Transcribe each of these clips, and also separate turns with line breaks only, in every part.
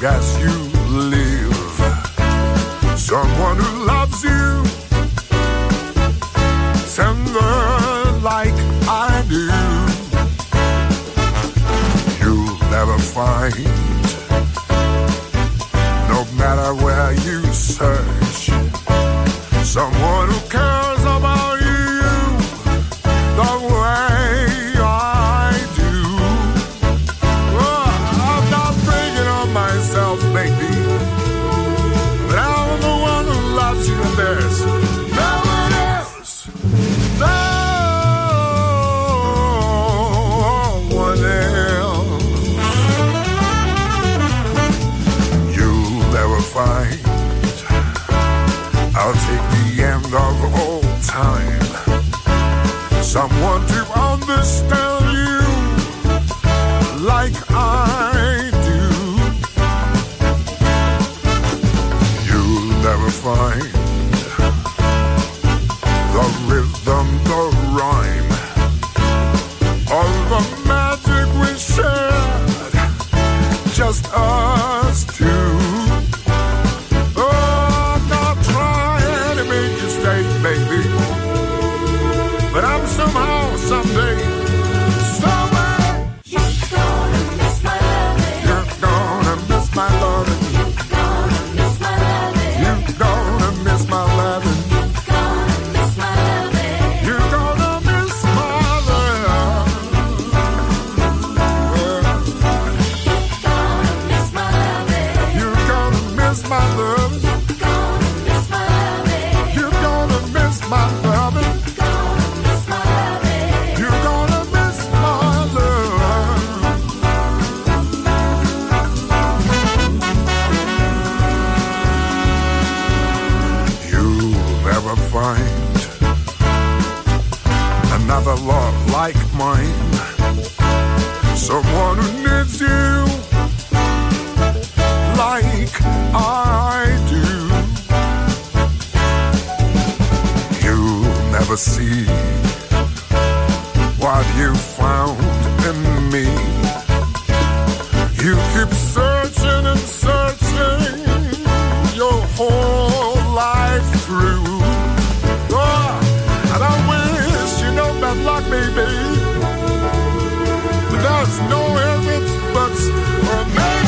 Guys. through. Oh, and I wish you know bad luck, baby. But there's no if, it's, buts, or
maybe.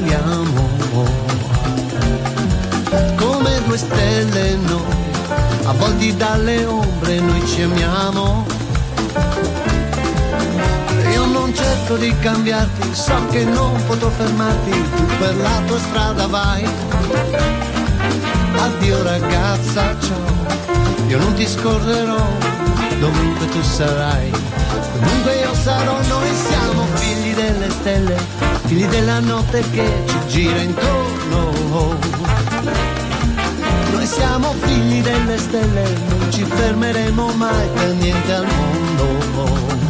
vogliamo.
Come due stelle noi, avvolti dalle ombre noi ci amiamo. Io non cerco di cambiarti, so che non potrò fermarti, tu per la tua strada vai. Addio ragazza, ciao, io non ti scorrerò dovunque tu sarai. Dunque io sarò, noi siamo figli delle stelle, figli della notte che ci gira intorno. Noi siamo figli delle stelle, non ci fermeremo mai per niente al mondo.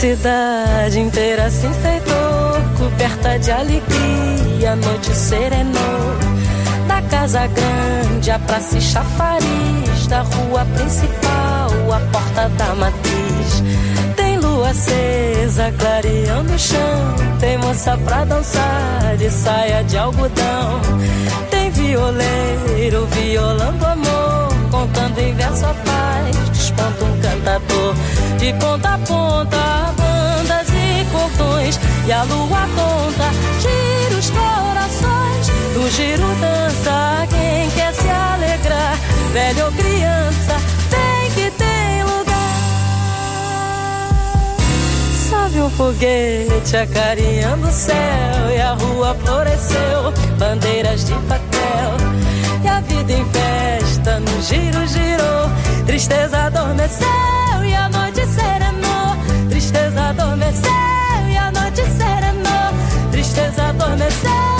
Cidade inteira se enfeitou, coberta de alegria, a noite serenou. Da casa grande, a praça e chafariz, da rua principal, a porta da matriz. Tem lua acesa, clareando o chão, tem moça pra dançar de saia de algodão. Tem violeiro violando amor, contando em verso a paz, desponta um cantador. De ponta a ponta, bandas e cordões, e a lua tonta gira os corações. Do giro dança quem quer se alegrar, velho ou criança, tem que tem lugar. Sobe um foguete acarinhando o céu, e a rua floresceu, bandeiras de papel. E a vida em festa no giro girou, tristeza adormeceu adormeceu e será amor. Tristeza adormeceu.